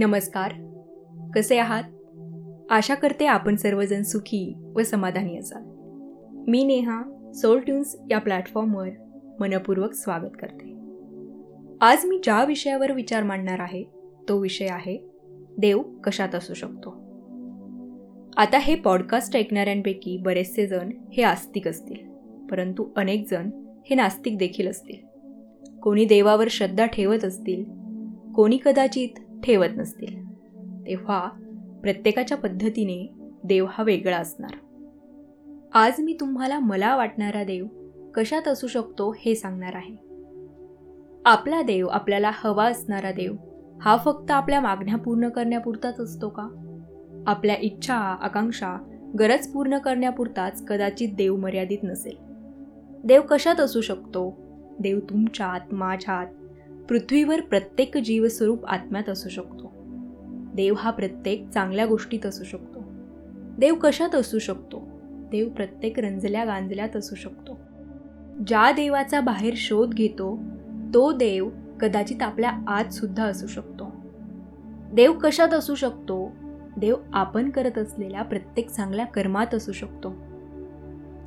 नमस्कार. कसे आहात? आशा करते आपण सर्वजण सुखी व समाधानी असाल. मी नेहा सोल ट्यून्स या प्लॅटफॉर्मवर मनपूर्वक स्वागत करते. आज मी ज्या विषयावर विचार मांडणार आहे तो विषय आहे देव कशात असू शकतो? आता हे पॉडकास्ट ऐकणाऱ्यांपैकी बरेचसे जण हे आस्तिक असतील परंतु अनेक जण हे नास्तिक देखील असतील. कोणी देवावर श्रद्धा ठेवत असतील कोणी कदाचित ठेवत नसतील. तेव्हा प्रत्येकाच्या पद्धतीने देव हा वेगळा असणार. आज मी तुम्हाला मला वाटणारा देव कशात असू शकतो हे सांगणार आहे. आपला देव आपल्याला हवा असणारा देव हा फक्त आपल्या मागण्या पूर्ण करण्यापुरताच असतो का? आपल्या इच्छा आकांक्षा गरज पूर्ण करण्यापुरताच कदाचित देव मर्यादित नसेल. देव कशात असू शकतो? देव तुमच्यात माझ्यात पृथ्वीवर प्रत्येक जीवस्वरूप आत्म्यात असू शकतो. देव हा प्रत्येक चांगल्या गोष्टीत असू शकतो. देव कशात असू शकतो? देव प्रत्येक रंजल्या गांजल्यात असू शकतो. ज्या देवाचा बाहेर शोध घेतो तो देव कदाचित आपल्या आत सुद्धा असू शकतो. देव कशात असू शकतो? देव आपण करत असलेल्या प्रत्येक चांगल्या कर्मात असू शकतो.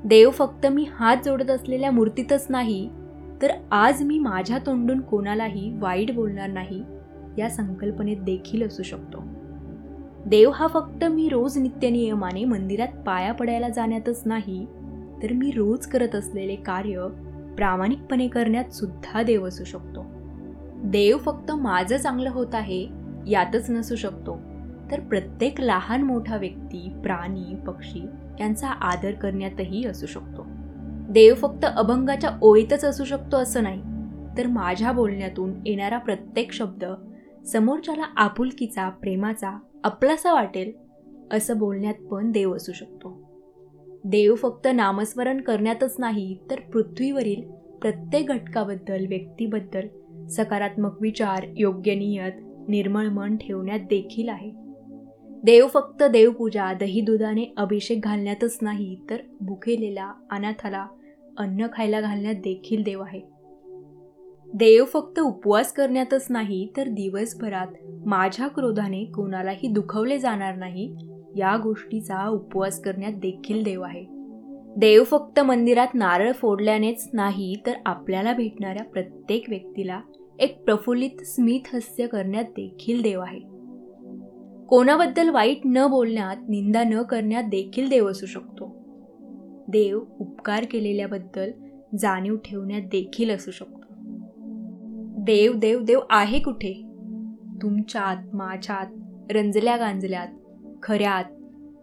देव फक्त मी हात जोडत असलेल्या मूर्तीतच नाही तर आज मी माझ्या तोंडून कोणालाही वाईट बोलणार नाही या संकल्पनेत देखील असू शकतो. देव हा फक्त मी रोज नित्यनियमाने मंदिरात पाया पडायला जाण्यातच नाही तर मी रोज करत असलेले कार्य प्रामाणिकपणे करण्यात सुद्धा देव असू शकतो. देव फक्त माझं चांगलं होत आहे यातच नसू शकतो. तर प्रत्येक लहान मोठा व्यक्ती प्राणी पक्षी यांचा आदर करण्यातही असू शकतो. देव फक्त अभंगाच्या ओळीतच असू शकतो असं नाही. तर माझ्या बोलण्यातून येणारा प्रत्येक शब्द समोरच्याला आपुलकीचा प्रेमाचा आपलासा वाटेल असं बोलण्यात पण देव असू शकतो. देव फक्त नामस्मरण करण्यातच नाही तर पृथ्वीवरील प्रत्येक घटकाबद्दल व्यक्तीबद्दल सकारात्मक विचार योग्य नियत निर्मळ मन ठेवण्यात देखील आहे. देव फक्त देवपूजा दही दुधाने अभिषेक घालण्यातच नाही तर भुकेलेला अनाथाला अन्न खायला घालण्यात देखील देव आहे. देव फक्त उपवास करण्यातच नाही तर दिवसभरात माझ्या क्रोधाने कोणालाही दुखवले जाणार नाही या गोष्टीचा उपवास करण्यात देखील देव आहे. देव फक्त मंदिरात नारळ फोडल्यानेच नाही तर आपल्याला भेटणाऱ्या प्रत्येक व्यक्तीला एक प्रफुल्लित स्मित हस्य करण्यात देखील देव आहे. कोणाबद्दल वाईट न बोलण्यात निंदा न करण्यात देखील देव असू शकतो. देव उपकार केलेल्याबद्दल जाणीव ठेवण्यात देखील असू शकतो. देव देव देव आहे कुठे? तुमच्यात माझ्यात रंजल्या गांजल्यात खऱ्यात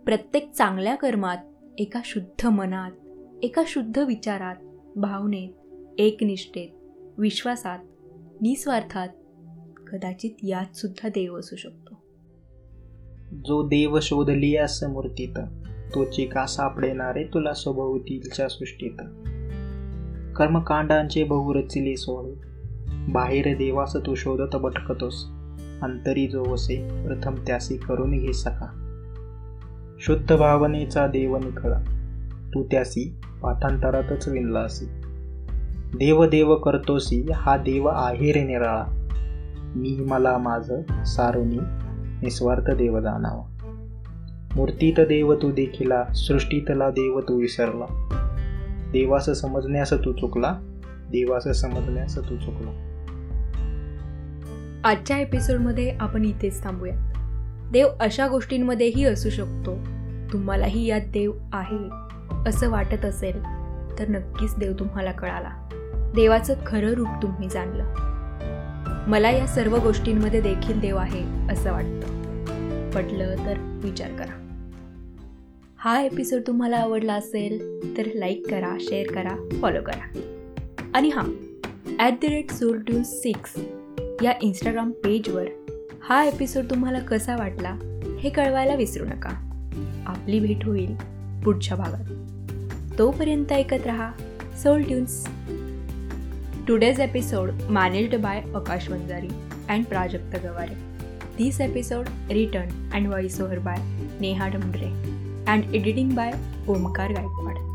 प्रत्येक चांगल्या कर्मात एका शुद्ध मनात एका शुद्ध विचारात भावनेत एकनिष्ठेत विश्वासात निस्वार्थात कदाचित यात सुद्धा देव असू शकतो. जो देव शोधली मूर्तीत तोची का सापडेणारे तुला स्वभोवतीच्या सृष्टीत. कर्मकांडांचे बहुरचिले सोहळे बाहेर देवास तू शोधत भटकतोस अंतरी जो वसे प्रथम त्यासी करून घे सका शुद्ध भावनेचा देव निखळा. तू त्यासी पाठांतरातच विणलासी. देव देव करतोसी हा देव आहेर निराळा. मी मला माझ सारुनी निस्वार्थ देव जाणावा मूर्तीत देव तू देखिला सृष्टीतला देव तू विसरला. देवास समजण्यास तू चुकला देवास समजण्यास तू चुकला. आजच्या एपिसोडमध्ये आपण इथेच थांबूया देव अशा गोष्टींमध्येही असू शकतो. तुम्हालाही यात देव आहे असं वाटत असेल तर नक्कीच देव तुम्हाला कळाला. देवाचं खरं रूप तुम्ही जाणलं. मला या सर्व गोष्टींमध्ये देखील देव आहे असं वाटतं. पटलं तर विचार करा. हा एपिसोड तुम्हाला आवडला असेल तर लाईक करा शेअर करा फॉलो करा. आणि हां at the rate soul two six या इंस्टाग्राम पेजवर हा एपिसोड तुम्हाला कसा वाटला हे कळवायला विसरू नका. आपली भेट होईल पुढच्या भागात. तोपर्यंत ऐकत रहा soul tunes today's episode managed by Akash Wanjari and Prajakt Gaware this episode written and voice over by Neha Damdre and editing by Omkar Gaikwad